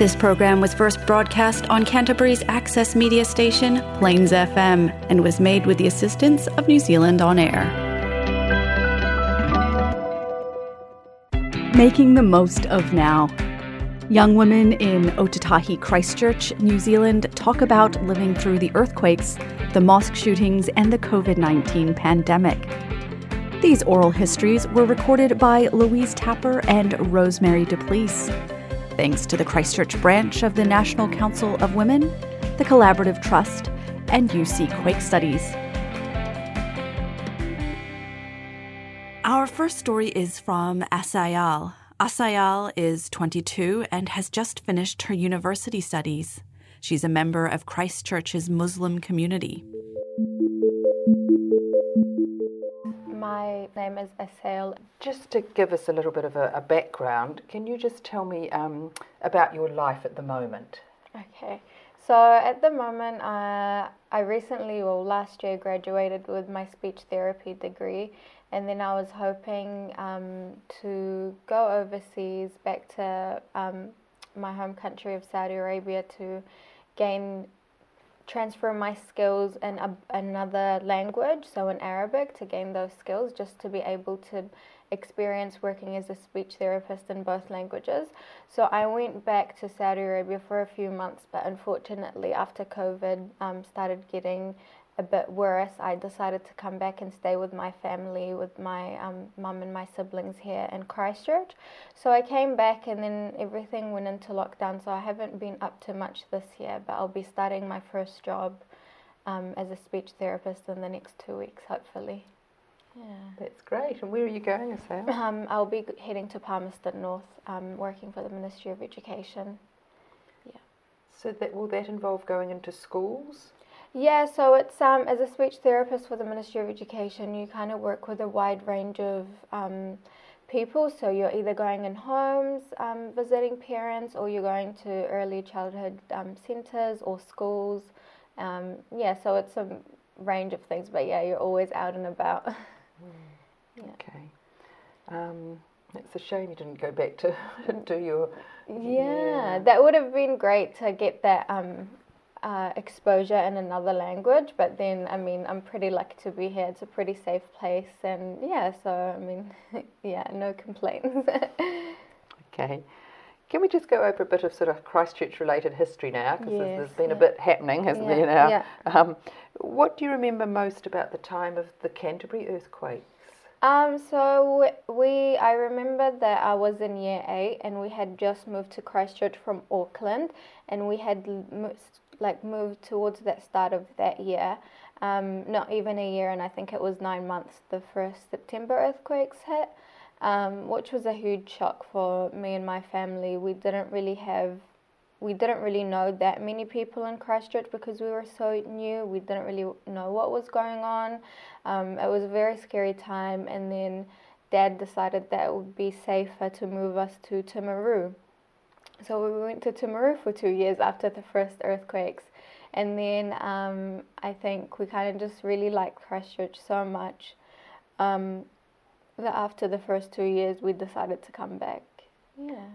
This program was first broadcast on Canterbury's access media station, Plains FM, and was made with the assistance of New Zealand On Air. Making the most of now. Young women in Ōtautahi Christchurch, New Zealand, talk about living through the earthquakes, the mosque shootings, and the COVID 19 pandemic. These oral histories were recorded by Louise Tapper and Rosemary Du Plessis. Thanks to the Christchurch branch of the National Council of Women, the Collaborative Trust, and UC Quake Studies. Our first story is from Asayal. Asayal is 22 and has just finished her university studies. She's a member of Christchurch's Muslim community. My name is Asayal. Just to give us a little bit of a, a background, can you just tell me um, about your life at the moment? Okay, so at the moment, uh, I recently, well, last year, graduated with my speech therapy degree, and then I was hoping um, to go overseas back to um, my home country of Saudi Arabia to gain transfer my skills in a, another language, so in Arabic, to gain those skills, just to be able to experience working as a speech therapist in both languages. So I went back to Saudi Arabia for a few months, but unfortunately, after COVID um, started getting a bit worse, I decided to come back and stay with my family, with my um, mum and my siblings here in Christchurch. So I came back and then everything went into lockdown, so I haven't been up to much this year, but I'll be starting my first job um, as a speech therapist in the next two weeks, hopefully. Yeah. That's great. And where are you going, Asal? Um, I'll be heading to Palmerston North, um, working for the Ministry of Education. Yeah. So that will that involve going into schools? Yeah, so it's um, as a speech therapist for the Ministry of Education, you kind of work with a wide range of um, people. So you're either going in homes, um, visiting parents, or you're going to early childhood um, centres or schools. Um, yeah, so it's a range of things, but yeah, you're always out and about. mm. yeah. Okay. Um, it's a shame you didn't go back to do your. Yeah, yeah, that would have been great to get that um, uh, exposure in another language. But then, I mean, I'm pretty lucky to be here. It's a pretty safe place, and yeah, so I mean, yeah, no complaints. okay. Can we just go over a bit of sort of Christchurch related history now? Because yes, there's been yeah. a bit happening, hasn't yeah, there now? Yeah. Um, what do you remember most about the time of the Canterbury earthquakes? Um, so we, I remember that I was in year eight and we had just moved to Christchurch from Auckland and we had like moved towards that start of that year. Um, not even a year, and I think it was nine months. The first September earthquakes hit, um, which was a huge shock for me and my family. We didn't really have, we didn't really know that many people in Christchurch because we were so new. We didn't really know what was going on. Um, it was a very scary time, and then Dad decided that it would be safer to move us to Timaru. So we went to Timaru for two years after the first earthquakes. And then um, I think we kind of just really liked Christchurch so much um, that after the first two years we decided to come back. Yeah.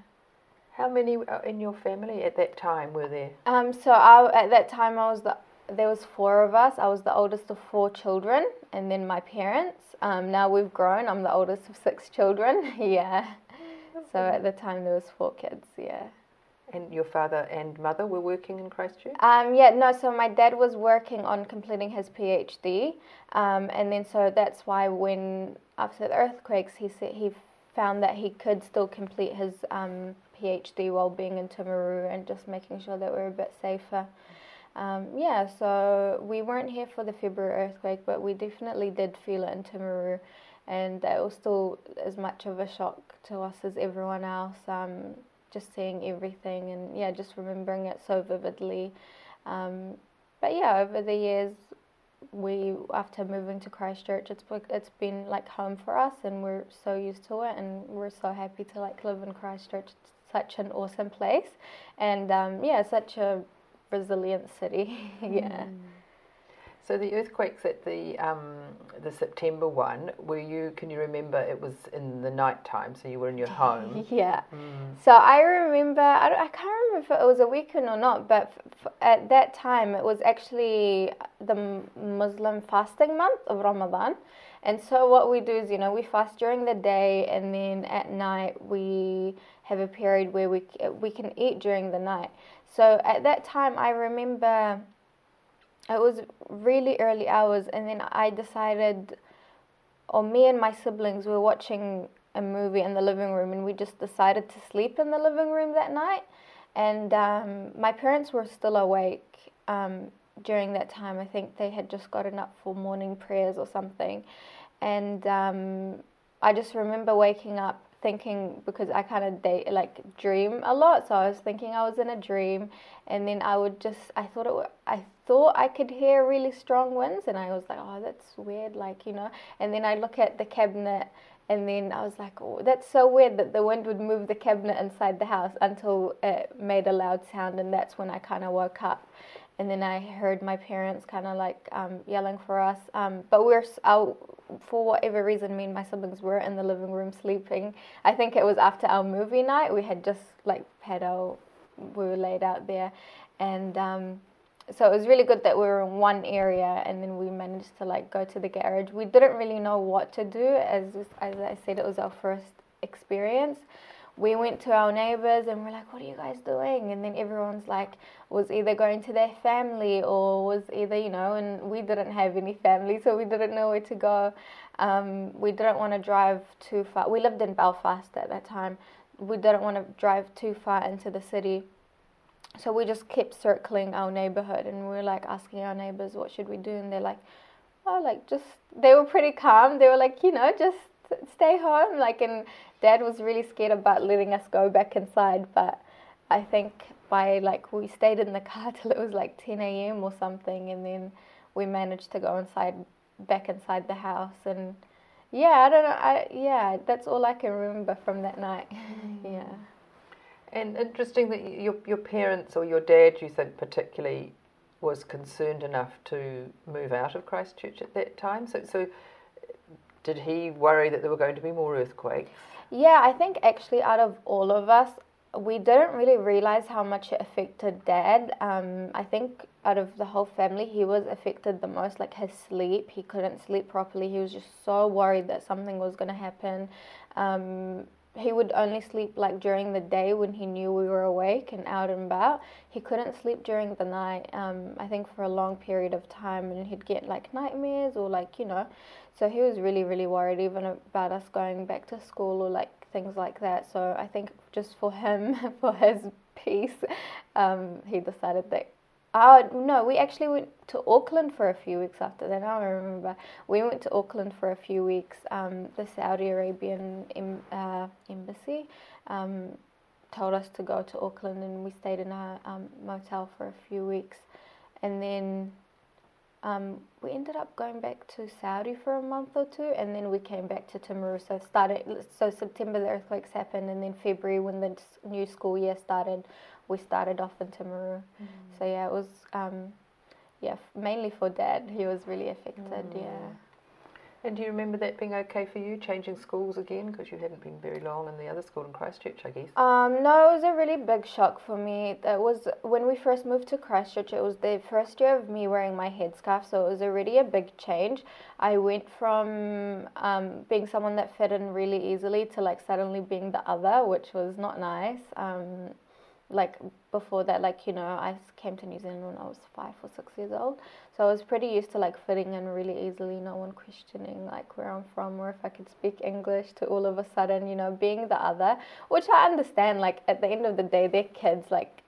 How many uh, in your family at that time were there? Um, so I, at that time I was the there was four of us. I was the oldest of four children, and then my parents. Um, now we've grown. I'm the oldest of six children. yeah. So at the time there was four kids, yeah. And your father and mother were working in Christchurch? Um, yeah, no, so my dad was working on completing his PhD. Um, and then so that's why when, after the earthquakes, he said he found that he could still complete his um, PhD while being in Timaru and just making sure that we are a bit safer. Um, yeah, so we weren't here for the February earthquake, but we definitely did feel it in Timaru and that was still as much of a shock to us as everyone else. Um, just seeing everything and yeah, just remembering it so vividly. Um, but yeah, over the years, we after moving to Christchurch, it's it's been like home for us, and we're so used to it, and we're so happy to like live in Christchurch. It's such an awesome place, and um, yeah, such a resilient city. yeah. Mm. So the earthquakes at the um, the September one, were you? Can you remember? It was in the night time, so you were in your home. yeah. Mm. So I remember. I, I, can't remember if it was a weekend or not, but f- at that time it was actually the Muslim fasting month of Ramadan. And so what we do is, you know, we fast during the day, and then at night we have a period where we we can eat during the night. So at that time, I remember it was really early hours, and then I decided, or me and my siblings were watching a movie in the living room, and we just decided to sleep in the living room that night. And um, my parents were still awake um, during that time. I think they had just gotten up for morning prayers or something, and um, I just remember waking up thinking because I kind of date like dream a lot, so I was thinking I was in a dream, and then I would just I thought it I thought I could hear really strong winds, and I was like, oh, that's weird, like you know, and then I look at the cabinet. And then I was like, oh, that's so weird that the wind would move the cabinet inside the house until it made a loud sound. And that's when I kind of woke up and then I heard my parents kind of like um, yelling for us. Um, but we're out for whatever reason. Me and my siblings were in the living room sleeping. I think it was after our movie night. We had just like had our we were laid out there, and um, so it was really good that we were in one area, and then we managed to like go to the garage. We didn't really know what to do, as as I said, it was our first experience we went to our neighbors and we're like, what are you guys doing? And then everyone's like, was either going to their family or was either, you know, and we didn't have any family, so we didn't know where to go. Um, we didn't want to drive too far. We lived in Belfast at that time. We didn't want to drive too far into the city. So we just kept circling our neighborhood and we were like asking our neighbors, what should we do? And they're like, oh, like just, they were pretty calm. They were like, you know, just stay home. Like, and dad was really scared about letting us go back inside, but I think by like we stayed in the car till it was like 10 a.m. or something, and then we managed to go inside, back inside the house, and yeah, I don't know, I yeah, that's all I can remember from that night. Mm. yeah. And interesting that your your parents or your dad, you think particularly, was concerned enough to move out of Christchurch at that time. So so did he worry that there were going to be more earthquakes? Yeah, I think actually out of all of us, we didn't really realize how much it affected dad. Um, I think out of the whole family, he was affected the most. Like his sleep, he couldn't sleep properly. He was just so worried that something was going to happen. Um, he would only sleep like during the day when he knew we were awake and out and about. He couldn't sleep during the night. Um, I think for a long period of time, and he'd get like nightmares or like you know. So he was really really worried even about us going back to school or like things like that. So I think just for him, for his peace, um, he decided that Oh no, we actually went to Auckland for a few weeks after that. I remember we went to Auckland for a few weeks. Um, the Saudi Arabian em, uh, embassy um, told us to go to Auckland, and we stayed in a um, motel for a few weeks, and then um, we ended up going back to Saudi for a month or two, and then we came back to Timaru. So started so September the earthquakes happened, and then February when the new school year started, we started off in Timaru. Mm. So yeah, it was um, yeah mainly for dad. He was really affected. Mm. Yeah. And do you remember that being okay for you, changing schools again? Because you hadn't been very long in the other school in Christchurch, I guess. Um, no, it was a really big shock for me. That was when we first moved to Christchurch. It was the first year of me wearing my headscarf, so it was already a big change. I went from um, being someone that fit in really easily to like suddenly being the other, which was not nice. Um, like before that like you know i came to new zealand when i was five or six years old. So i was pretty used to like fitting in really easily no one questioning like where i'm from or if i could speak english to all of a sudden you know being the other which i understand like at the end of the day they're kids like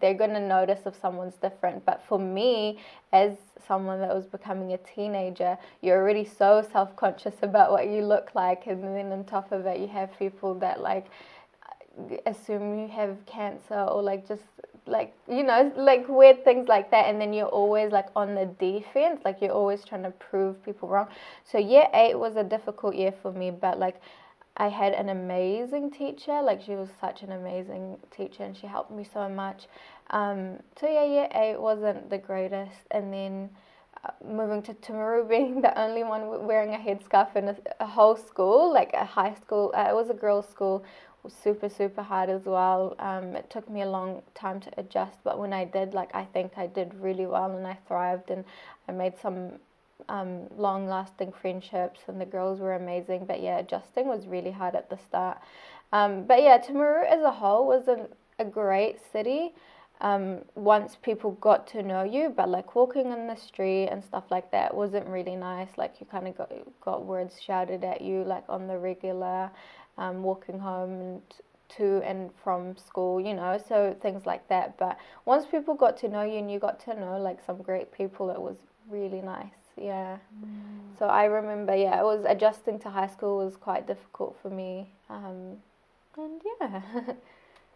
they're going to notice if someone's different. But for me as someone that was becoming a teenager you're already so self-conscious about what you look like and then on top of it you have people that like assume you have cancer or like just like you know like weird things like that and then you're always like on the defense like you're always trying to prove people wrong. So year eight was a difficult year for me but like i had an amazing teacher. Like she was such an amazing teacher and she helped me so much. Um, so yeah year eight wasn't the greatest and then moving to Timaru, being the only one wearing a headscarf in a, a whole school, like a high school, uh, it was a girls' school, was super super hard as well. Um, it took me a long time to adjust, but when I did, like I think I did really well and I thrived and I made some um, long lasting friendships and the girls were amazing. But yeah, adjusting was really hard at the start. Um, but yeah, Timaru as a whole was a great city. Um, once people got to know you, but like walking in the street and stuff like that wasn't really nice. Like you kind of got got words shouted at you like on the regular, um, walking home and to and from school, you know, so things like that. But once people got to know you and you got to know like some great people, it was really nice. Yeah. Mm. So I remember, yeah, it was adjusting to high school was quite difficult for me. Um, and yeah.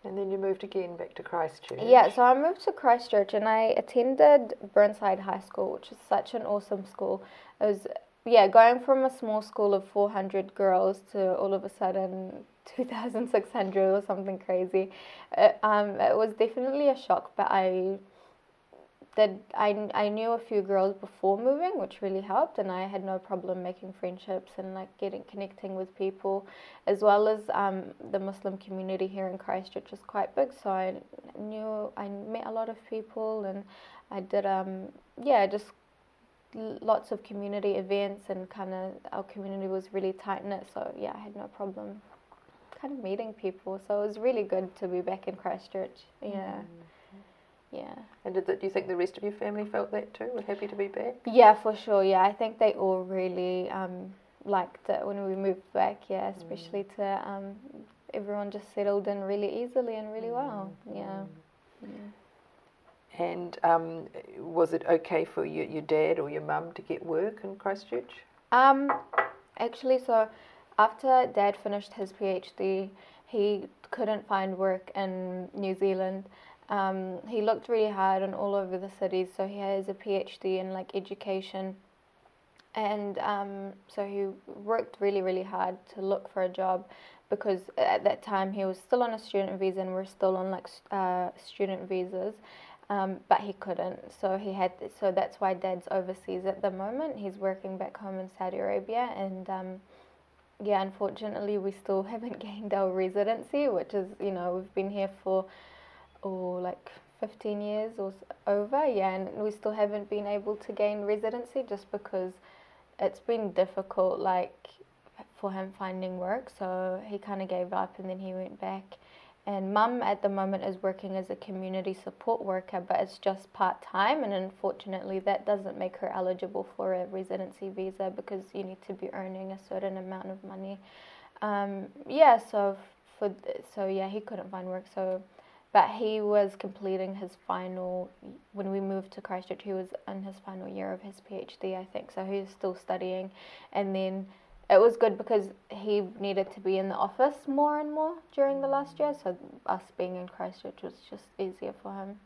and then you moved again back to Christchurch. Yeah, so I moved to Christchurch and I attended Burnside High School, which is such an awesome school. It was yeah, going from a small school of 400 girls to all of a sudden 2,600 or something crazy. It, um, it was definitely a shock, but I did. I, I knew a few girls before moving, which really helped, and I had no problem making friendships and like getting connecting with people, as well as um, the Muslim community here in Christchurch is quite big. So I knew I met a lot of people, and I did um yeah just lots of community events and kind of our community was really tight knit. So yeah, I had no problem kind of meeting people. So it was really good to be back in Christchurch. Yeah. Mm-hmm. Yeah. And did the, do you think the rest of your family felt that too? Were happy to be back? Yeah, for sure. Yeah, I think they all really um, liked it when we moved back. Yeah, especially mm. to um, everyone just settled in really easily and really well. Mm. Yeah. yeah. And um, was it okay for you, your dad or your mum to get work in Christchurch? Um, actually, so after dad finished his PhD, he couldn't find work in New Zealand. Um, he looked really hard and all over the cities, so he has a PhD in like education. And um, so he worked really, really hard to look for a job because at that time he was still on a student visa and we're still on like uh, student visas. Um, but he couldn't. So he had. So that's why Dad's overseas at the moment. He's working back home in Saudi Arabia, and um, yeah, unfortunately, we still haven't gained our residency, which is you know we've been here for oh like 15 years or over, yeah, and we still haven't been able to gain residency just because it's been difficult, like for him finding work. So he kind of gave up, and then he went back and mum at the moment is working as a community support worker, but it's just part time. And unfortunately, that doesn't make her eligible for a residency visa because you need to be earning a certain amount of money. Um, yeah, so for so yeah, he couldn't find work. So, but he was completing his final when we moved to Christchurch. He was in his final year of his PhD, I think. So he's still studying, and then it was good because he needed to be in the office more and more during the last year. So us being in Christchurch was just easier for him.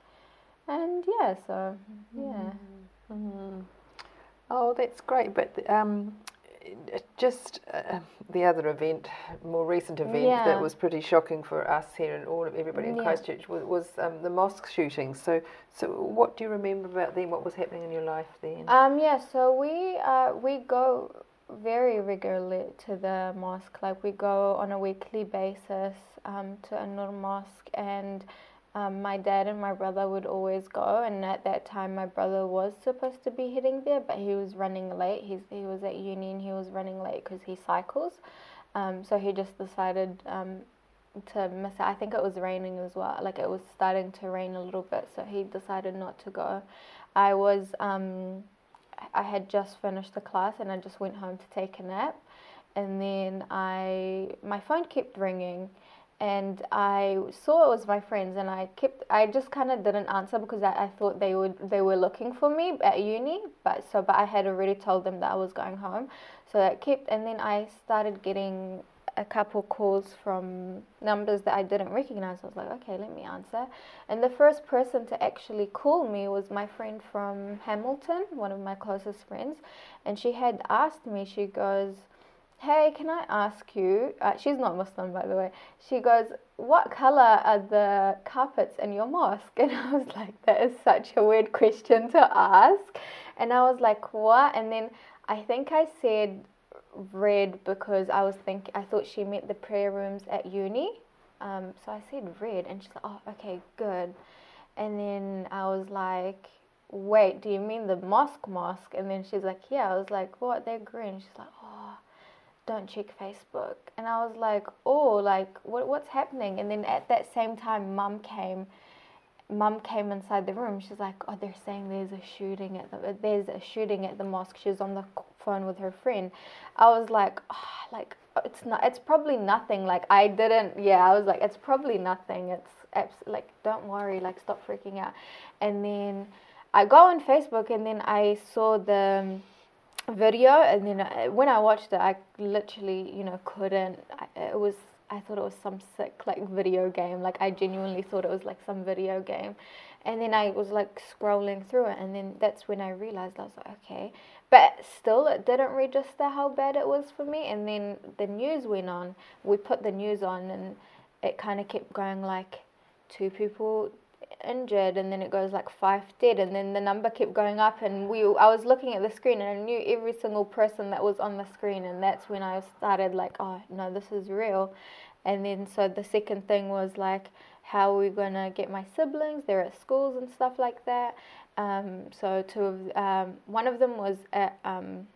And yeah, so yeah. Mm-hmm. Oh, that's great. But um, just uh, the other event, more recent event yeah. that was pretty shocking for us here and all of everybody in yeah. Christchurch was, was um, the mosque shootings. So, so what do you remember about them? What was happening in your life then? Um, yeah, so we uh, we go very regularly to the mosque. Like we go on a weekly basis um, to An-Nur Mosque, and um, my dad and my brother would always go. And at that time, my brother was supposed to be heading there, but he was running late. He's he was at uni and he was running late because he cycles. Um, so he just decided um, to miss it. I think it was raining as well. Like it was starting to rain a little bit, so he decided not to go. I was um, I had just finished the class and I just went home to take a nap. And then I my phone kept ringing and I saw it was my friends and I kept I just kind of didn't answer because I, I thought they would they were looking for me at uni but so but I had already told them that I was going home so that kept and then I started getting a couple calls from numbers that I didn't recognize. I was like, okay, let me answer. And the first person to actually call me was my friend from Hamilton, one of my closest friends. And she had asked me, she goes, hey, can I ask you? Uh, she's not Muslim, by the way. She goes, what color are the carpets in your mosque? And I was like, that is such a weird question to ask. And I was like, what? And then I think I said red because I was thinking, I thought she meant the prayer rooms at uni. Um, so I said red, and she's like, oh, okay, good. And then I was like, wait, do you mean the mosque mosque? And then she's like, yeah. I was like, what? They're green. She's like, oh, don't check Facebook. And I was like, oh, like what what's happening? And then at that same time, mum came. Mum came inside the room. She's like, oh, they're saying there's a shooting at the there's a shooting at the mosque. She was on the phone with her friend. I was like, oh, like it's not. It's probably nothing. Like I didn't. Yeah, I was like, it's probably nothing. It's abs- like don't worry. Like stop freaking out. And then I go on Facebook and then I saw the um, video and then I, when I watched it I literally you know couldn't I, it was I thought it was some sick like video game. Like I genuinely thought it was like some video game. And then I was like scrolling through it and then that's when I realized I was like okay. But still it didn't register how bad it was for me. And then the news went on. We put the news on and it kind of kept going like two people injured and then it goes like five dead and then the number kept going up and we I was looking at the screen and I knew every single person that was on the screen and that's when I started like oh no this is real. And then so the second thing was like how are we gonna get my siblings? They're at schools and stuff like that. Um, so two of um, one of them was at um,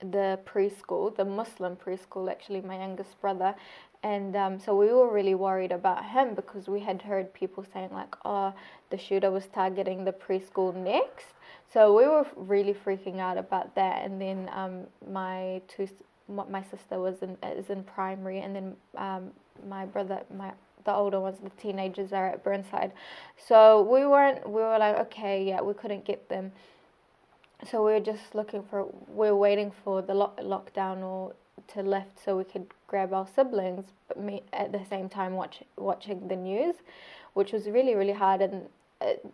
the preschool, the Muslim preschool, actually, my youngest brother, and um, so we were really worried about him because we had heard people saying, like, oh, the shooter was targeting the preschool next. So we were really freaking out about that. And then um, my two, my sister was in is in primary, and then um, my brother, my the older ones, the teenagers, are at Burnside. So we weren't. We were like, okay, yeah, we couldn't get them. So we were just looking for. We were waiting for the lock, lockdown or to lift so we could grab our siblings, but me at the same time watch, watching the news, which was really really hard. And it,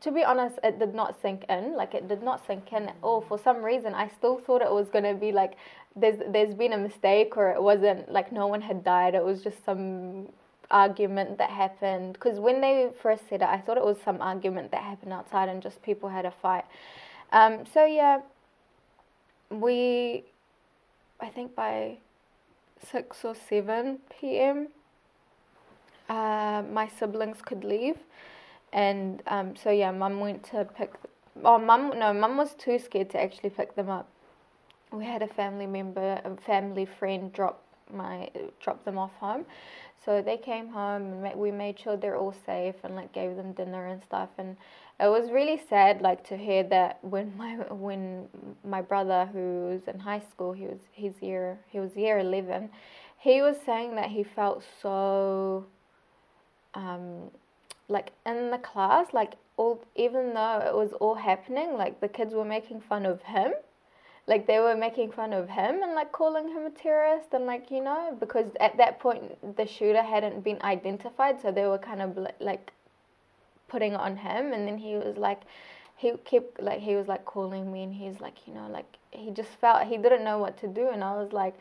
to be honest, it did not sink in. Like it did not sink in at all. For some reason, I still thought it was gonna be like there's there's been a mistake or it wasn't like no one had died. It was just some argument that happened because when they first said it, I thought it was some argument that happened outside and just people had a fight. Um, so yeah, we I think by 6 or 7 p.m., uh, my siblings could leave. And um, so, yeah, mum went to pick. Oh, mum, no, mum was too scared to actually pick them up. We had a family member, a family friend drop my drop them off home so they came home and we made sure they're all safe and like gave them dinner and stuff and it was really sad like to hear that when my when my brother who's in high school he was his year he was year 11 he was saying that he felt so um like in the class like all even though it was all happening like the kids were making fun of him. Like they were making fun of him and like calling him a terrorist and like you know because at that point the shooter hadn't been identified so they were kind of like putting it on him and then he was like he kept like he was like calling me and he's like you know like he just felt he didn't know what to do and I was like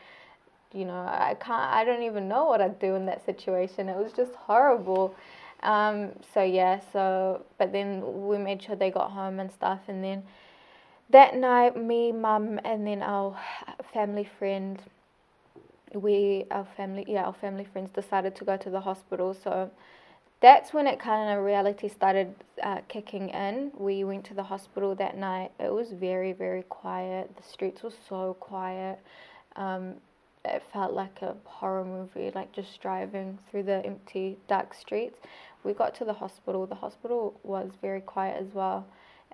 you know I can't I don't even know what I'd do in that situation. It was just horrible. Um, so yeah so but then we made sure they got home and stuff and then that night me mum and then our family friend we our family yeah our family friends decided to go to the hospital. So that's when it kind of reality started uh, kicking in. We went to the hospital that night. It was very, very quiet. The streets were so quiet. Um, it felt like a horror movie, like just driving through the empty, dark streets. We got to the hospital. The hospital was very quiet as well.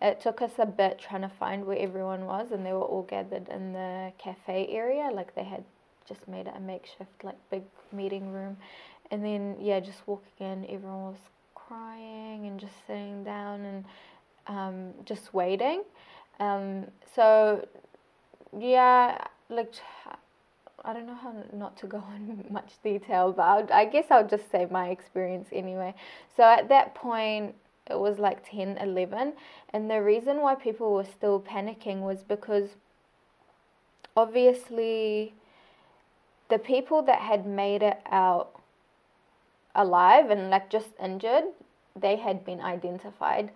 It took us a bit trying to find where everyone was, and they were all gathered in the cafe area. Like they had just made it a makeshift, like big meeting room and then yeah, just walking in, everyone was crying and just sitting down and um, just waiting. Um, so yeah, like I don't know how not to go on much detail, but I'll, I guess I'll just say my experience anyway. So at that point, it was like 10, 11, and the reason why people were still panicking was because obviously the people that had made it out alive and like just injured, they had been identified.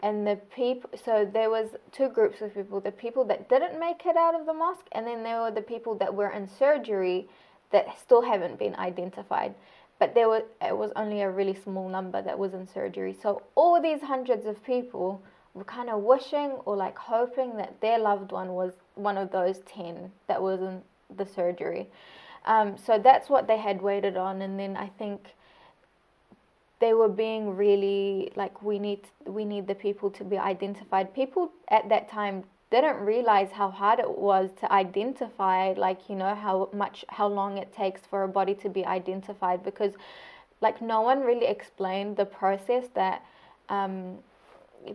And the people, so there was two groups of people: the people that didn't make it out of the mosque, and then there were the people that were in surgery that still haven't been identified. But there was it was only a really small number that was in surgery. So all these hundreds of people were kind of wishing or like hoping that their loved one was one of those ten that was in the surgery. Um, so that's what they had waited on, and then I think they were being really like we need we need the people to be identified. People at that time didn't realize how hard it was to identify like you know how much how long it takes for a body to be identified because like no one really explained the process that um,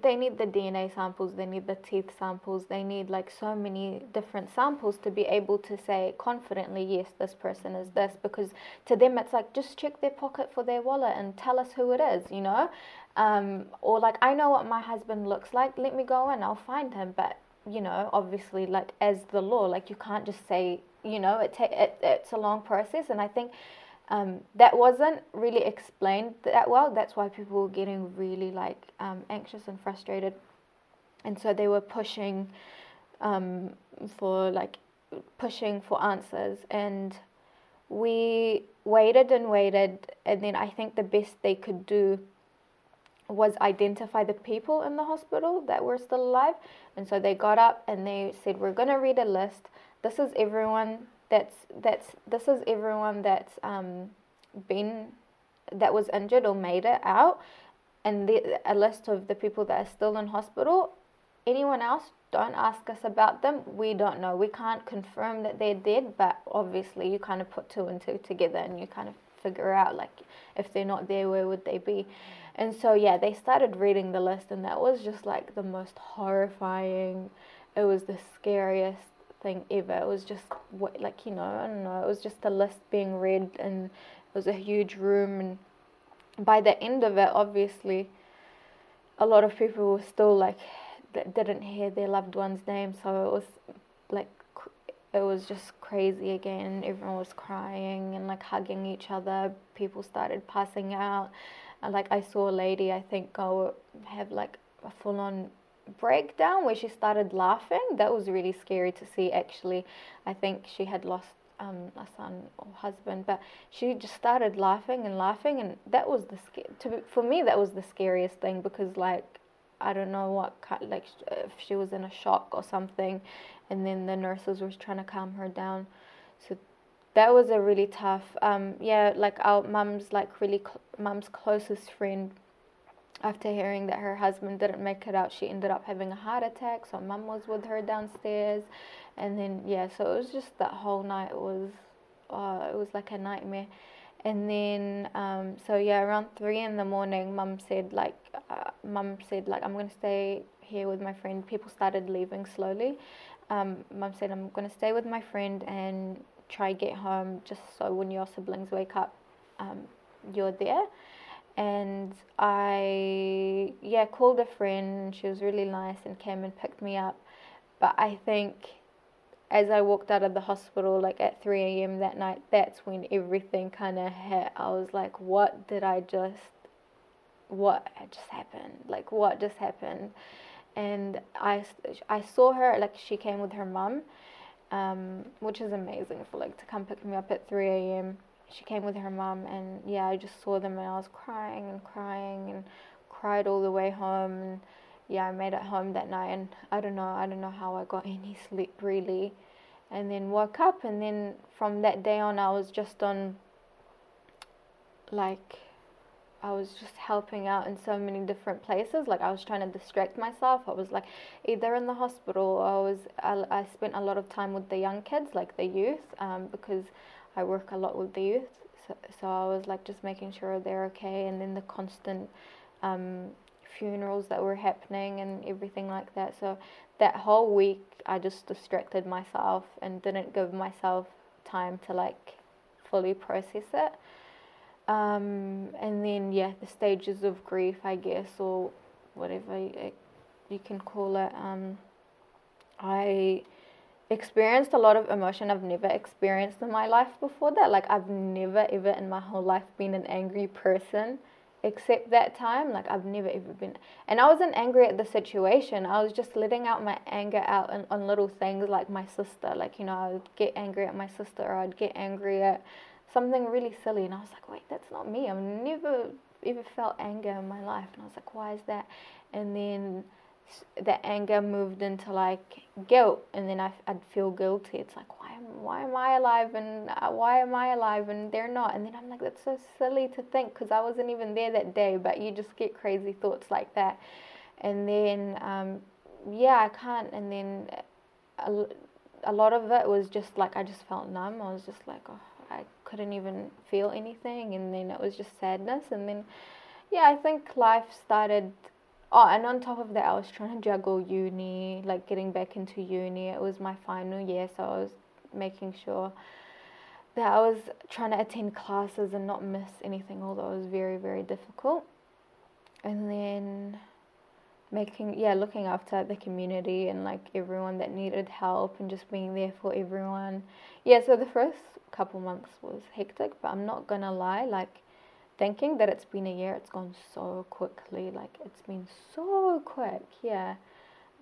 they need the DNA samples, they need the teeth samples, they need like so many different samples to be able to say confidently, yes, this person is this. Because to them, it's like just check their pocket for their wallet and tell us who it is, you know? Um, or like, I know what my husband looks like, let me go and I'll find him. But, you know, obviously, like as the law, like you can't just say, you know, it, ta- it it's a long process. And I think um, that wasn't really explained that well. That's why people were getting really like um, anxious and frustrated, and so they were pushing um, for like pushing for answers. And we waited and waited, and then I think the best they could do was identify the people in the hospital that were still alive. And so they got up and they said, "We're gonna read a list. This is everyone that's that's this is everyone that's um, been that was injured or made it out, and the, a list of the people that are still in hospital. Anyone else? Don't ask us about them. We don't know. We can't confirm that they're dead, but obviously you kind of put two and two together and you kind of figure out like if they're not there, where would they be? And so yeah, they started reading the list, and that was just like the most horrifying. It was the scariest thing ever. It was just what, like you know, I don't know. It was just a list being read, and it was a huge room. And by the end of it, obviously, a lot of people were still like that didn't hear their loved one's name, so it was like it was just crazy again. Everyone was crying and like hugging each other. People started passing out. And like I saw a lady, I think, go have like a full on breakdown where she started laughing. That was really scary to see, actually. I think she had lost um, a son or husband, but she just started laughing and laughing, and that was the to for me that was the scariest thing because like I don't know what like if she was in a shock or something, and then the nurses were trying to calm her down, so that was a really tough. Um, yeah, like our mum's like really cl- mum's closest friend after hearing that her husband didn't make it out, she ended up having a heart attack. So mum was with her downstairs, and then yeah, so it was just that whole night was, uh, it was like a nightmare. And then um, so yeah, around three in the morning, mum said like, uh, mum said like I'm gonna stay here with my friend. People started leaving slowly. Um, mum said I'm gonna stay with my friend and try get home just so when your siblings wake up, um, you're there and I yeah called a friend. She was really nice and came and picked me up. But I think as I walked out of the hospital, like at 3 a.m. that night, that's when everything kind of hit. I was like, what did I just, what just happened? Like, what just happened? And I, I saw her, like, she came with her mum, um, which is amazing for, like, to come pick me up at 3 a.m she came with her mum, and yeah, I just saw them, and I was crying and crying and cried all the way home. And yeah, I made it home that night, and I don't know, I don't know how I got any sleep really. And then woke up, and then from that day on, I was just on like I was just helping out in so many different places. Like I was trying to distract myself. I was like either in the hospital. I was I, I spent a lot of time with the young kids, like the youth, um, because I work a lot with the youth, so, so I was like just making sure they're okay, and then the constant um, funerals that were happening and everything like that. So that whole week, I just distracted myself and didn't give myself time to like fully process it. Um, and then yeah, the stages of grief, I guess, or whatever you, you can call it. Um, I experienced a lot of emotion I've never experienced in my life before that. Like I've never ever in my whole life been an angry person except that time. Like I've never ever been and I wasn't angry at the situation. I was just letting out my anger out on, on little things like my sister. Like, you know, I would get angry at my sister or I'd get angry at something really silly and I was like, wait, that's not me. I've never ever felt anger in my life and I was like, why is that? And then the anger moved into like guilt and then I, would feel guilty. It's like why am, why am I alive and uh, why am I alive and they're not? And then I'm like that's so silly to think because I wasn't even there that day but you just get crazy thoughts like that. And then um, yeah I can't and then a, a lot of it was just like I just felt numb. I was just like oh I couldn't even feel anything and then it was just sadness. And then yeah I think life started Oh, and on top of that, I was trying to juggle uni, like getting back into uni. It was my final year, so I was making sure that I was trying to attend classes and not miss anything, although it was very, very difficult. And then making, yeah, looking after the community and like everyone that needed help and just being there for everyone. Yeah, so the first couple months was hectic, but I'm not gonna lie, like thinking that it's been a year, it's gone so quickly. Like it's been so quick, yeah.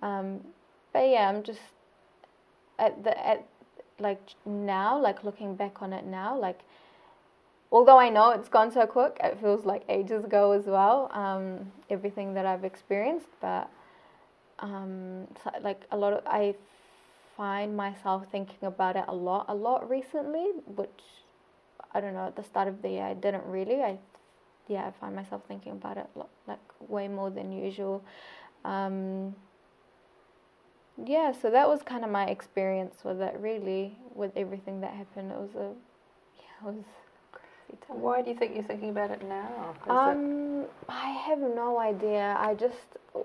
Um, but yeah, I'm just at the at like now, like looking back on it now, like although I know it's gone so quick, it feels like ages ago as well. Um, everything that I've experienced, but um, like a lot of I find myself thinking about it a lot, a lot recently, which I don't know, at the start of the year, I didn't really. I, yeah, I find myself thinking about it like way more than usual. Um, yeah, so that was kind of my experience with it, really, with everything that happened. It was a, yeah, it was crazy time. Why do you think you're thinking about it now? Is um, it... I have no idea. I just,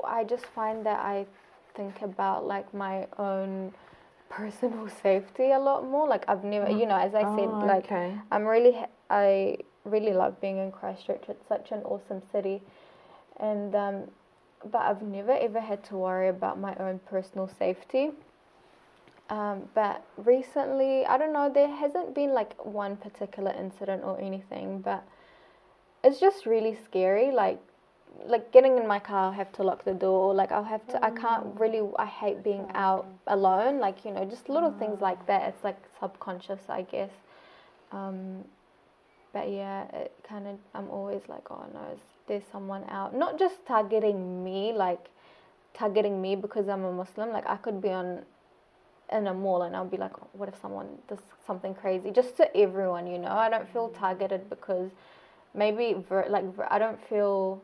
I just find that I think about like my own personal safety a lot more. Like I've never, you know, as I said, oh, like okay. I'm really, I really love being in Christchurch. It's such an awesome city, and um, but I've never ever had to worry about my own personal safety. Um, but recently, I don't know, there hasn't been like one particular incident or anything, but it's just really scary. Like like getting in my car, I'll have to lock the door. Like I'll have to. I can't mm. really. I hate being out alone. Like you know, just little things like that. It's like subconscious, I guess. Um, but yeah, it kind of. I'm always like, oh no, there's someone out. Not just targeting me, like targeting me because I'm a Muslim. Like I could be on in a mall and I'll be like, oh, what if someone does something crazy? Just to everyone, you know. I don't feel mm. targeted because maybe like I don't feel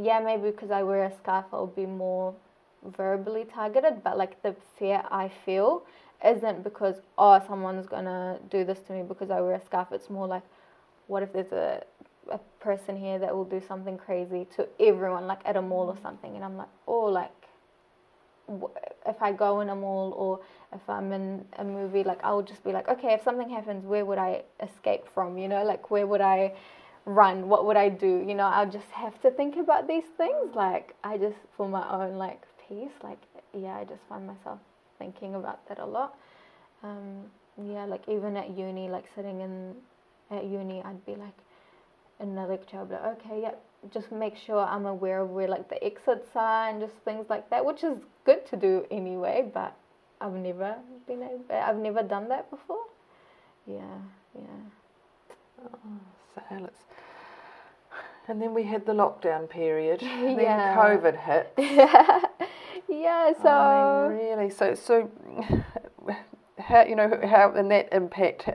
yeah, maybe because I wear a scarf, I'll be more verbally targeted. But like the fear I feel isn't because oh someone's gonna do this to me because I wear a scarf. It's more like what if there's a a person here that will do something crazy to everyone, like at a mall or something, and I'm like, oh, like if I go in a mall or if I'm in a movie, like I'll just be like, okay, if something happens, where would I escape from? You know, like where would I run, what would I do? You know, I'll just have to think about these things. Like, I just, for my own, like, peace, like, yeah, I just find myself thinking about that a lot. Um, yeah, like, even at uni, like, sitting in, at uni, I'd be like, in a lecture, I'd be like, okay, yeah, just make sure I'm aware of where, like, the exits are and just things like that, which is good to do anyway, but I've never been able, I've never done that before. Yeah, yeah. Oh, so let's and then we had the lockdown period. And yeah. Then COVID hit. yeah. So I mean, really, so so how you know how and that impact.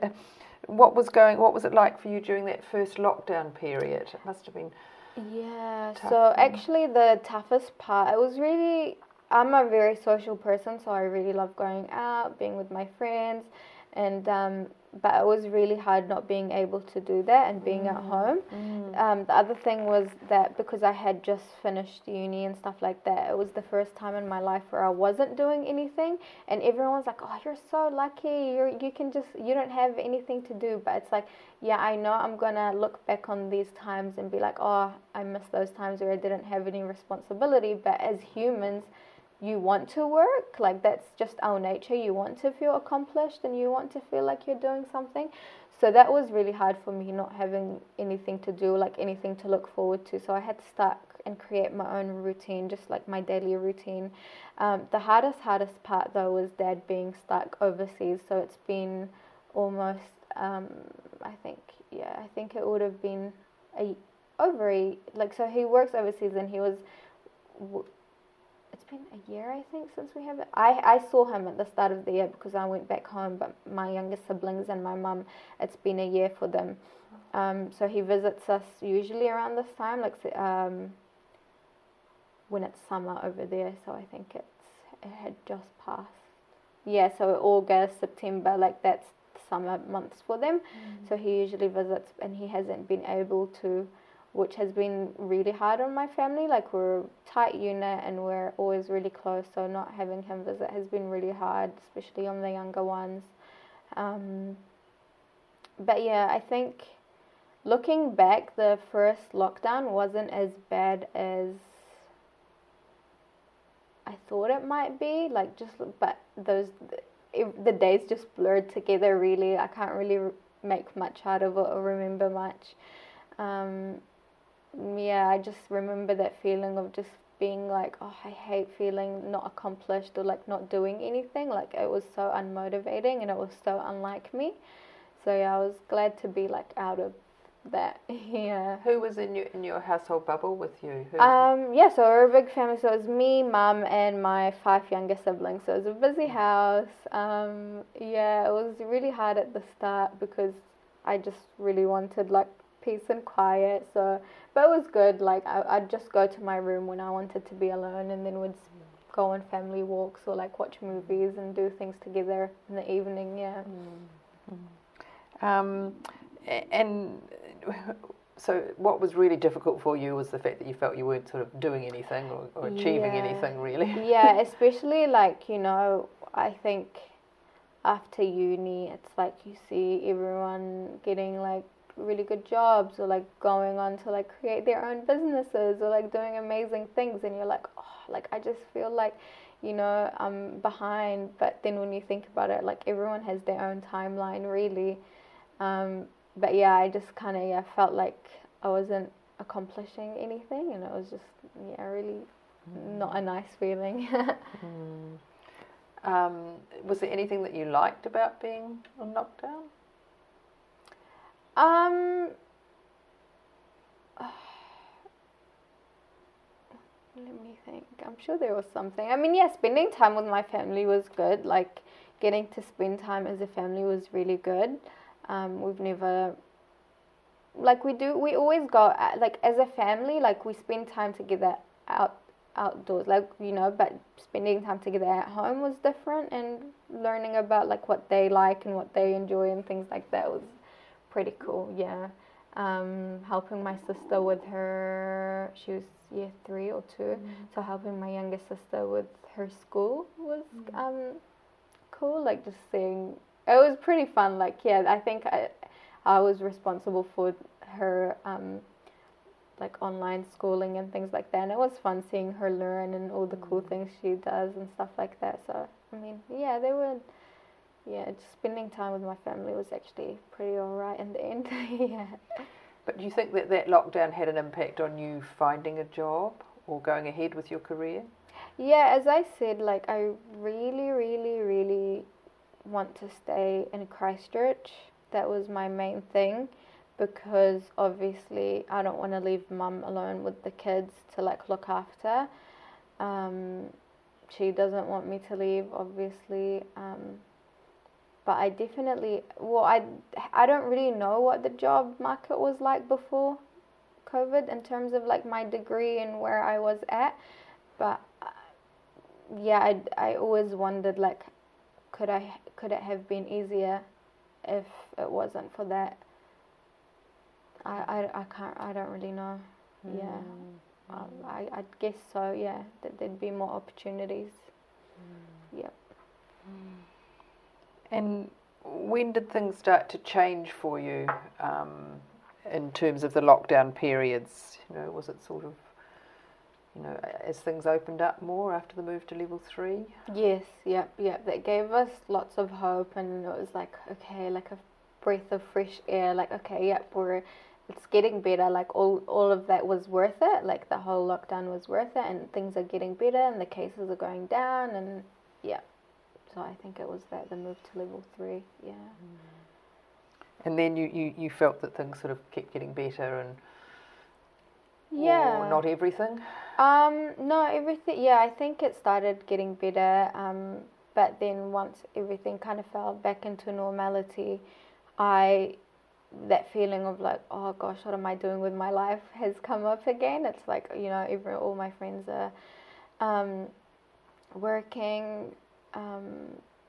What was going? What was it like for you during that first lockdown period? It must have been. Yeah. So actually, the toughest part. It was really. I'm a very social person, so I really love going out, being with my friends, and um, but it was really hard not being able to do that and being mm. at home. Mm. Um, the other thing was that because I had just finished uni and stuff like that, it was the first time in my life where I wasn't doing anything, and everyone's like, "Oh, you're so lucky. You're you can just you don't have anything to do." But it's like, yeah, I know I'm gonna look back on these times and be like, "Oh, I miss those times where I didn't have any responsibility." But as humans, you want to work like that's just our nature. You want to feel accomplished and you want to feel like you're doing something. So that was really hard for me not having anything to do like anything to look forward to. So i had to start and create my own routine just like my daily routine. Um, the hardest hardest part though was dad being stuck overseas. So it's been almost um, i think yeah i think it would have been a over a like so he works overseas and he was it's been a year I think since we have it. I I saw him at the start of the year because I went back home, but my younger siblings and my mum, it's been a year for them. Um, so he visits us usually around this time, like um, when it's summer over there. So I think it's it had just passed. Yeah, so August, September, like that's summer months for them. Mm. So he usually visits, and he hasn't been able to which has been really hard on my family. Like we're a tight unit and we're always really close, so not having him visit has been really hard, especially on the younger ones. Um, but yeah, I think looking back, the first lockdown wasn't as bad as I thought it might be. Like just, but those the days just blurred together. Really, I can't really make much out of it or remember much. Um, yeah, I just remember that feeling of just being like, oh, I hate feeling not accomplished or like not doing anything. Like it was so unmotivating and it was so unlike me. So yeah, I was glad to be like out of that. yeah. Who was in your in your household bubble with you? Who? Um. Yeah. So we're a big family. So it was me, mum, and my five younger siblings. So it was a busy house. Um. Yeah. It was really hard at the start because I just really wanted like peace and quiet. So, but it was good. Like I, I'd just go to my room when I wanted to be alone, and then would go on family walks or like watch movies and do things together in the evening. Yeah. Mm-hmm. Um, and so, what was really difficult for you was the fact that you felt you weren't sort of doing anything or, or achieving yeah. anything really. yeah, especially like you know, I think after uni, it's like you see everyone getting like really good jobs or like going on to like create their own businesses or like doing amazing things and you're like oh like I just feel like you know I'm behind but then when you think about it like everyone has their own timeline really um, but yeah I just kind of yeah felt like I wasn't accomplishing anything and it was just yeah really mm. not a nice feeling mm. um, was there anything that you liked about being on lockdown um, let me think. I'm sure there was something. I mean, yeah, spending time with my family was good. Like, getting to spend time as a family was really good. Um, we've never, like, we do, we always go, like, as a family, like, we spend time together out outdoors like you know but spending time together at home was different and learning about like what they like and what they enjoy and things like that was pretty cool. Yeah. Um, helping my sister with her, she was year three or 2 mm-hmm. so helping my younger sister with her school was mm-hmm. um, cool. Like just seeing, it was pretty fun. Like yeah, I think I, I was responsible for her um, like online schooling and things like that. And it was fun seeing her learn and all the cool mm-hmm. things she does and stuff like that. So I mean, yeah, they were yeah, just spending time with my family was actually pretty alright in the end. yeah. But do you think that that lockdown had an impact on you finding a job or going ahead with your career? Yeah, as I said, like I really, really, really want to stay in Christchurch. That was my main thing because obviously I don't want to leave mum alone with the kids to like look after. Um, she doesn't want me to leave, obviously. Um, but I definitely well I I don't really know what the job market was like before COVID in terms of like my degree and where I was at, but uh, yeah, I I always wondered like could I could it have been easier if it wasn't for that. I I, I can't I don't really know. Mm. Yeah. Um, I, I guess so, yeah, that there'd be more opportunities. Mm. Yep. Mm. And when did things start to change for you um, in terms of the lockdown periods? You know, was it sort of you know, as things opened up more after the move to level three? Yes, yep, yep. That gave us lots of hope, and it was like, okay, like a breath of fresh air. Like, okay, yep, we're it's getting better. Like all all of that was worth it. Like the whole lockdown was worth it, and things are getting better, and the cases are going down, and yeah. So I think it was that the move to level three, yeah. And then you, you, you felt that things sort of kept getting better and yeah. Not everything? Um, no, everything. Yeah, I think it started getting better. Um, but then once everything kind of fell back into normality, I that feeling of like, oh gosh, what am I doing with my life has come up again. It's like you know, every all my friends are um, working. Um,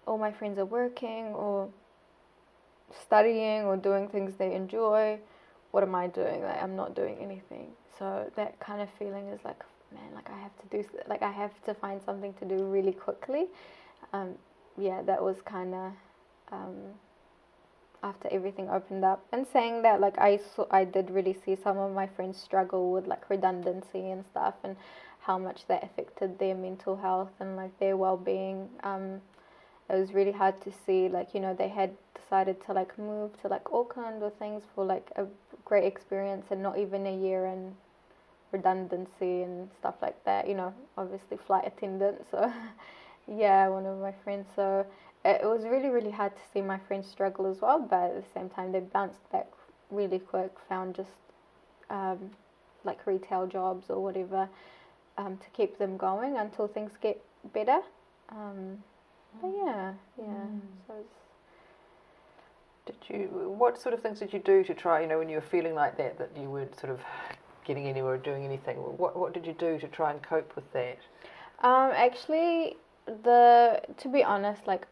all my friends are working or studying or doing things they enjoy. What am I doing? Like I'm not doing anything. So that kind of feeling is like, man, like I have to do, like I have to find something to do really quickly. Um, yeah, that was kind of um, after everything opened up. And saying that, like I saw, I did really see some of my friends struggle with like redundancy and stuff, and how much that affected their mental health and like their well-being. Um, it was really hard to see, like you know, they had decided to like move to like Auckland or things for like a great experience, and not even a year and redundancy and stuff like that. You know, obviously flight attendant. So yeah, one of my friends. So it was really really hard to see my friends struggle as well. But at the same time, they bounced back really quick. Found just um, like retail jobs or whatever um, to keep them going until things get better. Um, but yeah, yeah. Mm. So did you? What sort of things did you do to try? You know, when you were feeling like that, that you weren't sort of getting anywhere or doing anything. What what did you do to try and cope with that? Um, actually, the to be honest, like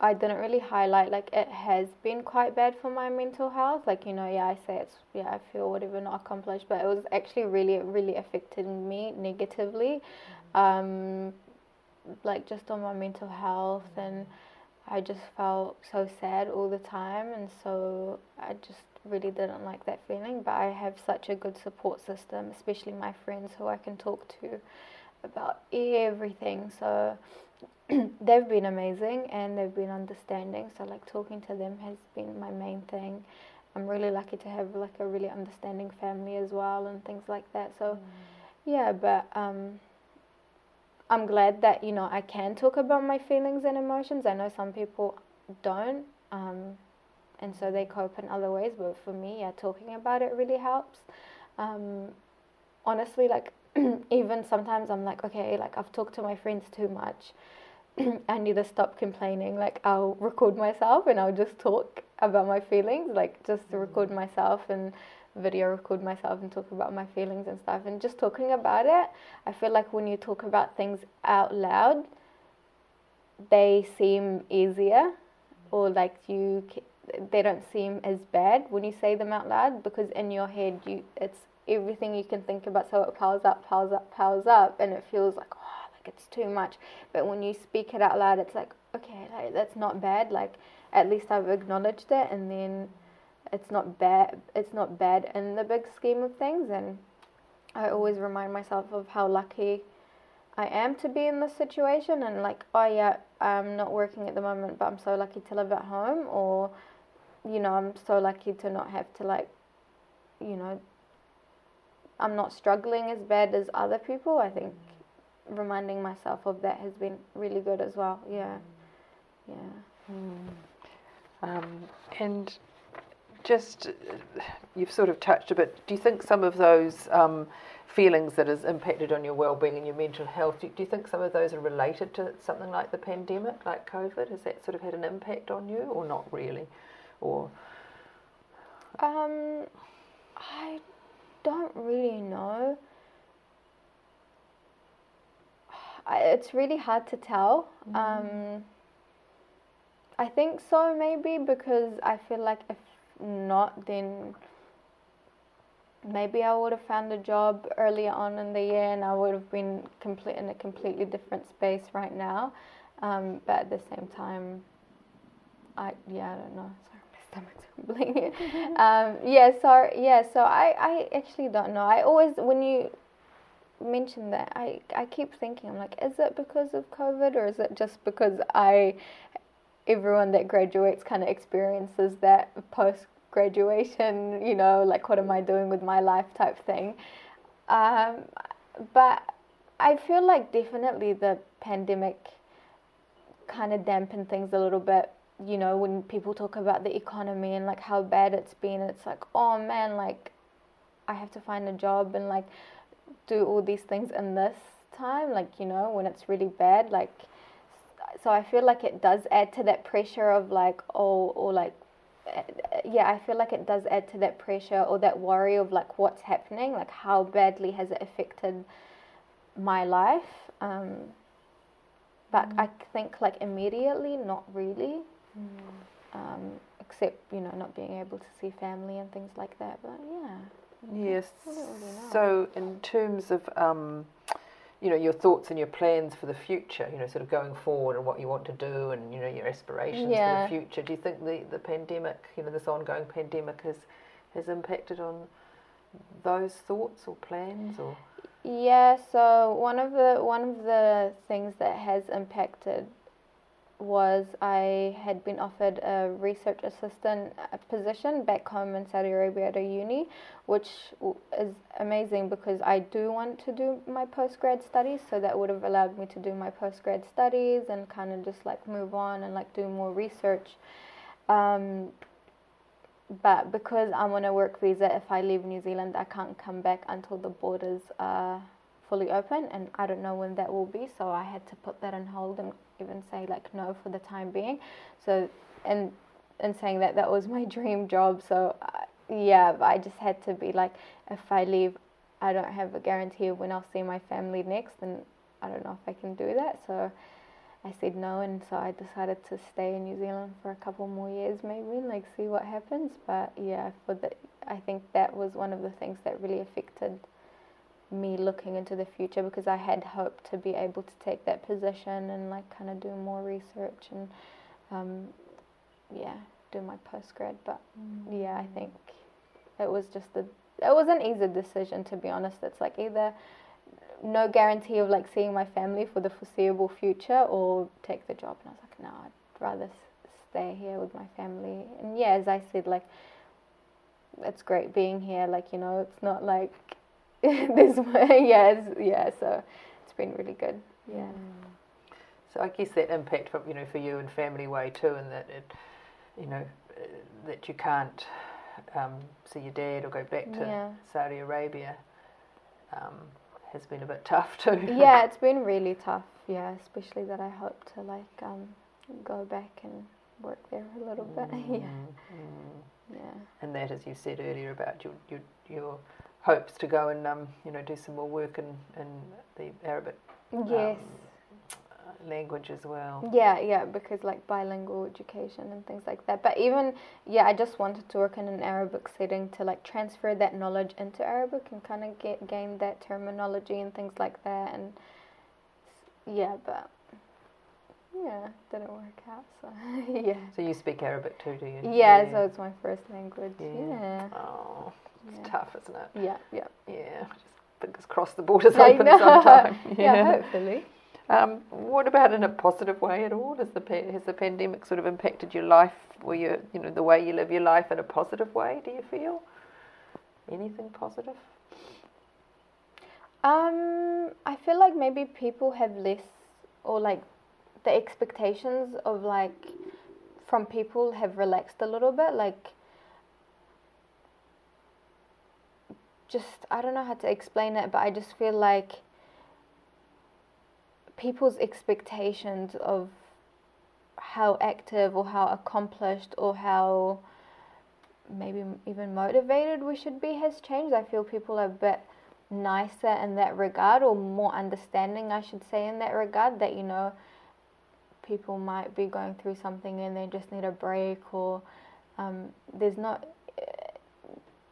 I didn't really highlight like it has been quite bad for my mental health. Like you know, yeah, I say it's yeah, I feel whatever not accomplished, but it was actually really really affecting me negatively, um, like just on my mental health and. I just felt so sad all the time, and so I just really didn't like that feeling. But I have such a good support system, especially my friends who I can talk to about everything. So they've been amazing and they've been understanding. So, like, talking to them has been my main thing. I'm really lucky to have like a really understanding family as well and things like that. So, mm. yeah, but um, I'm glad that you know I can talk about my feelings and emotions. I know some people don't, um, and so they cope in other ways. But for me, yeah, talking about it really helps. Um, honestly, like even sometimes I'm like, okay, like I've talked to my friends too much. I need to stop complaining. Like I'll record myself and I'll just talk about my feelings, like just record mm. myself and video record myself and talk about my feelings and stuff and just talking about it i feel like when you talk about things out loud they seem easier or like you they don't seem as bad when you say them out loud because in your head you it's everything you can think about so it piles up piles up piles up and it feels like like it's too much. But when you speak it out loud it's like okay like, that's not bad. Like at least i've acknowledged it and then it's not bad it's not bad in the big scheme of things. And I always remind myself of how lucky I am to be in this situation. And like oh yeah I'm not working at the moment but I'm so lucky to live at home. Or you know I'm so lucky to not have to like you know I'm not struggling as bad as other people. I think reminding myself of that has been really good as well yeah yeah mm. um, and just you've sort of touched a bit. Do you think some of those um, feelings that has impacted on your well-being and your mental health, do, do, you think some of those are related to something like the pandemic, like COVID? Has that sort of had an impact on you, or not really, or? Um, I don't really know. I, it's really hard to tell. Mm-hmm. Um, I think so, maybe because I feel like if not, then maybe I would have found a job earlier on in the year and I would have been complete in a completely different space right now. Um, but at the same time, I yeah I don't know. Sorry, my stomach's rumbling. um, yeah, so yeah, so I I actually don't know. I always when you mention that, I, I keep thinking, I'm like, is it because of COVID or is it just because I, everyone that graduates kind of experiences that post graduation, you know, like what am I doing with my life type thing. Um, but I feel like definitely the pandemic kind of dampened things a little bit. You know, when people talk about the economy and like how bad it's been, it's like, oh man, like I have to find a job and like do all these things in this time, like, you know, when it's really bad. Like, so I feel like it does add to that pressure of like, oh, or like, yeah, I feel like it does add to that pressure or that worry of like what's happening, like how badly has it affected my life. Um, but mm. I think like immediately, not really. Mm. Um, except you know not being able to see family and things like that. But yeah. Yes. So in terms of um, you know your thoughts and your plans for the future, you know, sort of going forward and what you want to do, and you know your aspirations yeah. for the future. Do you think the the pandemic, you know, this ongoing pandemic has has impacted on those thoughts or plans or? Yeah, so one of the one of the things that has impacted was I had been offered a research assistant uh, position back home in Saudi Arabia at a uni, which is amazing because I do want to do my postgrad studies, so that would have allowed me to do my postgrad studies and kind of just like move on and like do more research. Um, but because I'm on a work visa, if I leave New Zealand, I can't come back until the borders are fully open, and I don't know when that will be. So I had to put that on hold and even say like no for the time being. So and and saying that that was my dream job. So uh, yeah, I just had to be like, if I leave, I don't have a guarantee of when I'll see my family next, and I don't know if I can do that. So I said no, and so I decided to stay in New Zealand for a couple more years, maybe, and like see what happens. But yeah, for the, I think that was one of the things that really affected me looking into the future because I had hoped to be able to take that position and like kind of do more research and um, yeah, do my postgrad. But mm. yeah, I think it was just a, it was an easy decision to be honest. It's like either no guarantee of like seeing my family for the foreseeable future or take the job. And I was like, no, I'd rather stay here with my family. And yeah, as I said, like, it's great being here. Like, you know, it's not like this way. Yeah, yeah, so it's been really good. Yeah. Mm. So I guess that impact for, you know, for you and family way too, and that it, you know, that you can't um, see your dad or go back to yeah. Saudi Arabia. Um, has been a bit tough too. yeah, it's been really tough. Yeah, especially that I hope to like um, go back and work there a little bit. Mm, yeah. Mm. Yeah. And that, as you said earlier, about your your, your hopes to go and um, you know do some more work in, in the Arabic. Yes. Um, language as well. Yeah, yeah, because like bilingual education and things like that. But even yeah, I just wanted to work in an Arabic setting to like transfer that knowledge into Arabic and kind of get gain that terminology and things like that. And yeah, but yeah, didn't work out. So yeah. So you speak Arabic too, do you? Yeah, yeah. so it's my first language. Yeah. yeah. Oh, it's yeah. tough, isn't it? Yeah, yeah. Yeah. Just fingers crossed the borders open sometime. Yeah. yeah, hopefully. Um, what about in a positive way at all? Has the has the pandemic sort of impacted your life, or your you know the way you live your life in a positive way? Do you feel anything positive? Um, I feel like maybe people have less, or like the expectations of like from people have relaxed a little bit. Like, just I don't know how to explain it, but I just feel like people's expectations of how active or how accomplished or how maybe even motivated we should be has changed. I feel people are a bit nicer in that regard or more understanding, I should say, in that regard that, you know, people might be going through something and they just need a break or um, there's not,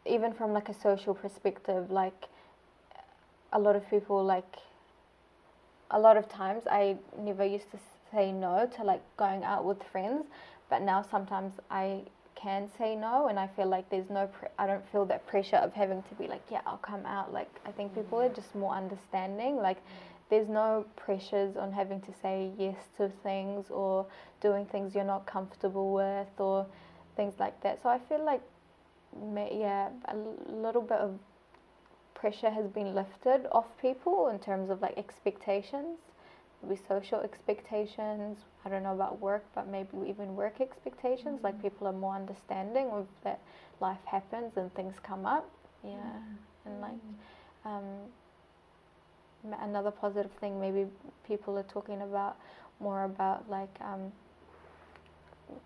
even from like a social perspective, like a lot of people like a lot of times I never used to say no to like going out with friends, but now sometimes I can say no, and I feel like there's no. Pre- I don't feel that pressure of having to be like, yeah, I'll come out. Like I think people are just more understanding. Like there's no pressures on having to say yes to things or doing things you're not comfortable with or things like that. So I feel like, yeah, a little bit of pressure has been lifted off people in terms of like expectations, maybe social expectations. I don't know about work, but maybe even work expectations. Mm-hmm. Like people are more understanding of that life happens and things come up. Yeah, mm-hmm. and like. Um, another positive thing maybe people are talking about more about like um,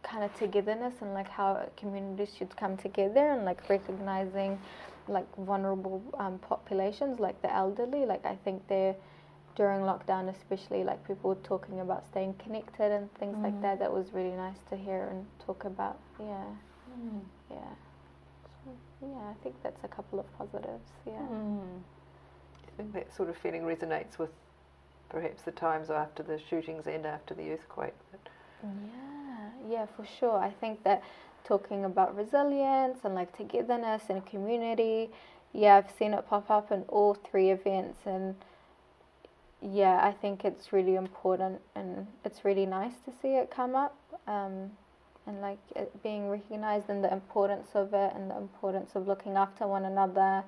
kind of togetherness and like how communities should come together and like recognizing like vulnerable um, populations like the elderly. Like i think they're during lockdown especially like people talking about staying connected and things mm. like that. That was really nice to hear and talk about. Yeah. Mm. yeah. So, yeah i think that's a couple of positives. Yeah. Mm. Think that sort of feeling resonates with perhaps the times after the shootings and after the earthquake. Yeah, yeah, for sure. I think that talking about resilience and like togetherness and community, yeah, I've seen it pop up in all three events, and yeah, I think it's really important and it's really nice to see it come up. Um, and like it being recognized and the importance of it and the importance of looking after one another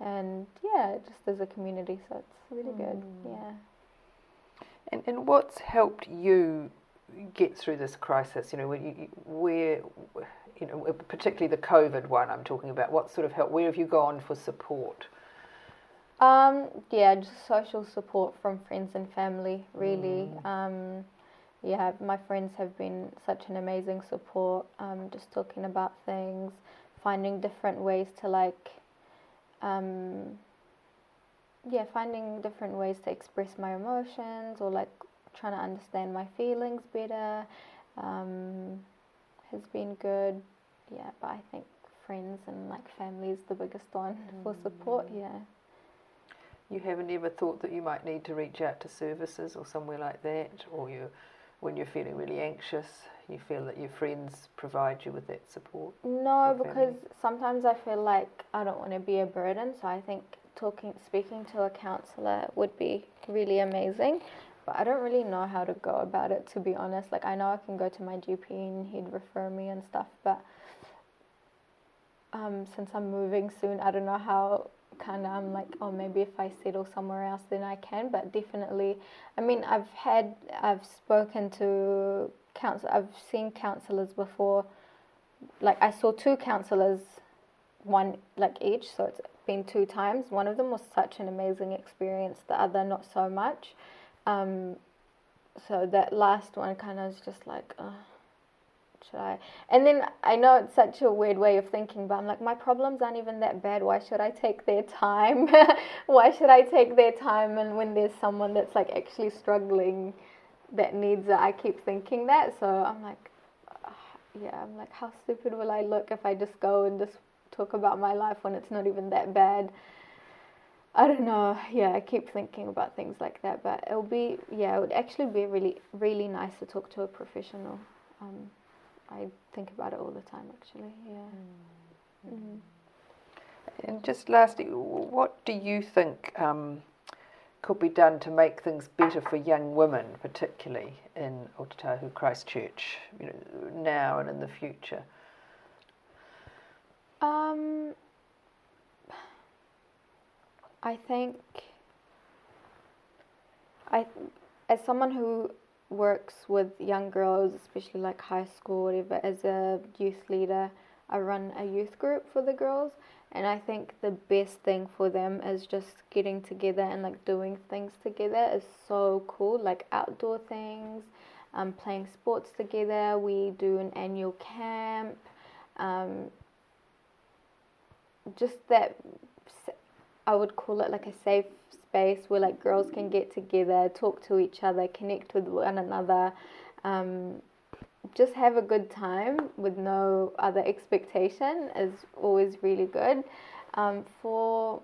and yeah, just as a community. So it's really mm. good. Yeah. And and what's helped you get through this crisis? You know, where, you know, particularly the COVID one I'm talking about. What sort of help? Where have you gone for support? Um, yeah, just social support from friends and family, really. Mm. Um, yeah, my friends have been such an amazing support. Um, just talking about things, finding different ways to like um, yeah, finding different ways to express my emotions or like trying to understand my feelings better um, has been good. Yeah, but I think friends and like family is the biggest one mm. for support. Mm. Yeah. You haven't ever thought that you might need to reach out to services or somewhere like that, or you, when you're feeling really anxious, you feel that your friends provide you with that support? No, because sometimes I feel like I don't want to be a burden. So I think talking, speaking to a counselor would be really amazing. But I don't really know how to go about it, to be honest. Like, I know I can go to my GP and he'd refer me and stuff, but um, since I'm moving soon, I don't know how kind of I'm like, oh, maybe if I settle somewhere else, then I can. But definitely, I mean, I've had, I've spoken to counsel. I've seen counselors before. Like I saw two counselors, one like each, so it's been two times. One of them was such an amazing experience. The other not so much. Um, so that last one kind of was just like, uh, should I? And then I know it's such a weird way of thinking, but I'm like, my problems aren't even that bad. Why should I take their time? Why should I take their time? And when there's someone that's like actually struggling that needs it. I keep thinking that, so I'm like, uh, yeah, I'm like, how stupid will I look if I just go and just talk about my life when it's not even that bad? I don't know. Yeah, I keep thinking about things like that, but it'll be yeah, it would actually be really really nice to talk to a professional. Um, I think about it all the time, actually. Yeah. Mm. Mm. And just lastly, what do you think? Um, could be done to make things better for young women, particularly in Ōtautahi Christchurch, you know, now and in the future? Um, I think I, as someone who works with young girls, especially like high school, whatever, as a youth leader, I run a youth group for the girls, and I think the best thing for them is just getting together and like doing things together is so cool, like outdoor things, um, playing sports together. We do an annual camp. Um, just that I would call it like a safe space where like girls can get together, talk to each other, connect with one another. Um, just have a good time with no other expectation is always really good. Um, for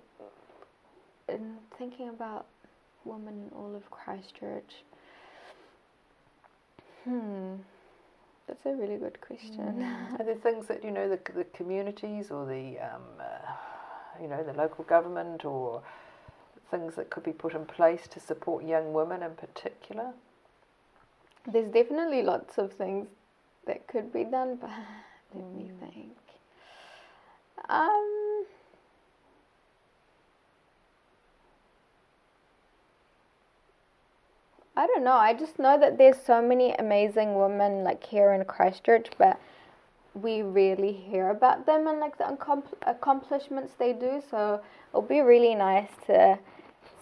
thinking about women in all of Christchurch, hmm, That's a really good question. Mm. Are there things that you know the the communities or the um, uh, you know the local government or things that could be put in place to support young women in particular? There's definitely lots of things that could be done, but let mm. me think. Um, I don't know. I just know that there's so many amazing women like here in Christchurch, but we really hear about them and like the accomplishments they do. So it'll be really nice to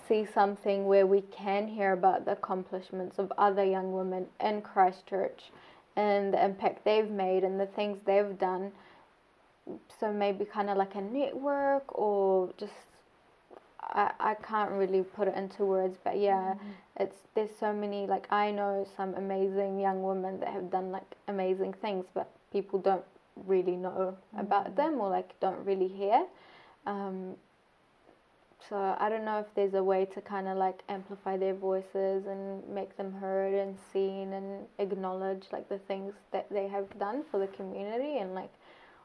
see something where we can hear about the accomplishments of other young women in Christchurch and the impact they've made and the things they've done. So maybe kind of like a network or just I, I can't really put it into words, but yeah, mm-hmm. it's there's so many like I know some amazing young women that have done like amazing things, but people don't really know mm-hmm. about them or like don't really hear. Um, so I don't know if there's a way to kind of like amplify their voices and make them heard and seen and acknowledge like the things that they have done for the community and like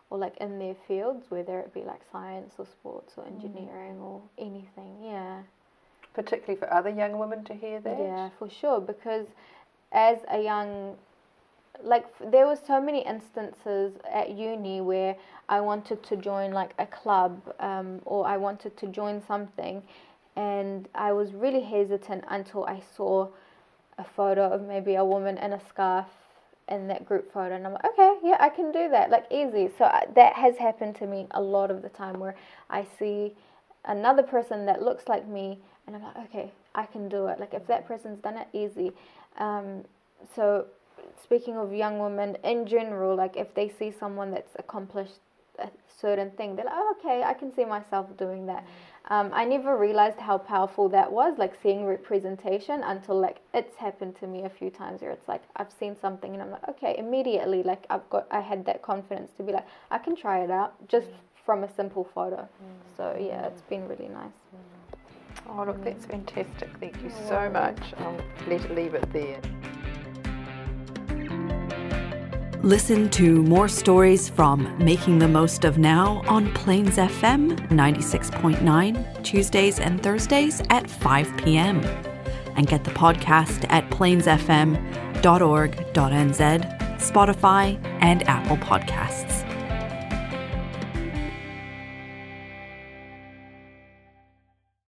or like in their fields, whether it be like science or sports or engineering mm. or anything. Yeah. Particularly for other young women to hear that. Yeah, for sure. Because as a young like there were so many instances at uni where I wanted to join like a club um, or I wanted to join something, and I was really hesitant until I saw a photo of maybe a woman in a scarf in that group photo, and I'm like, okay, yeah, I can do that, like easy. So I, that has happened to me a lot of the time where I see another person that looks like me, and I'm like, okay, I can do it. Like if that person's done it, easy. Um, so speaking of young women in general, like if they see someone that's accomplished a certain thing, they're like, oh, okay, I can see myself doing that. Um, I never realized how powerful that was, like seeing representation until like it's happened to me a few times where it's like I've seen something and I'm like, okay, immediately, like I've got, I had that confidence to be like, I can try it out just mm. from a simple photo. Mm. So yeah, it's been really nice. Oh, look, that's fantastic. Thank you so much. I'll let leave it there. Listen to more stories from Making the Most of Now on Plains FM 96.9, Tuesdays and Thursdays at 5 p.m. And get the podcast at plainsfm.org.nz, Spotify, and Apple Podcasts.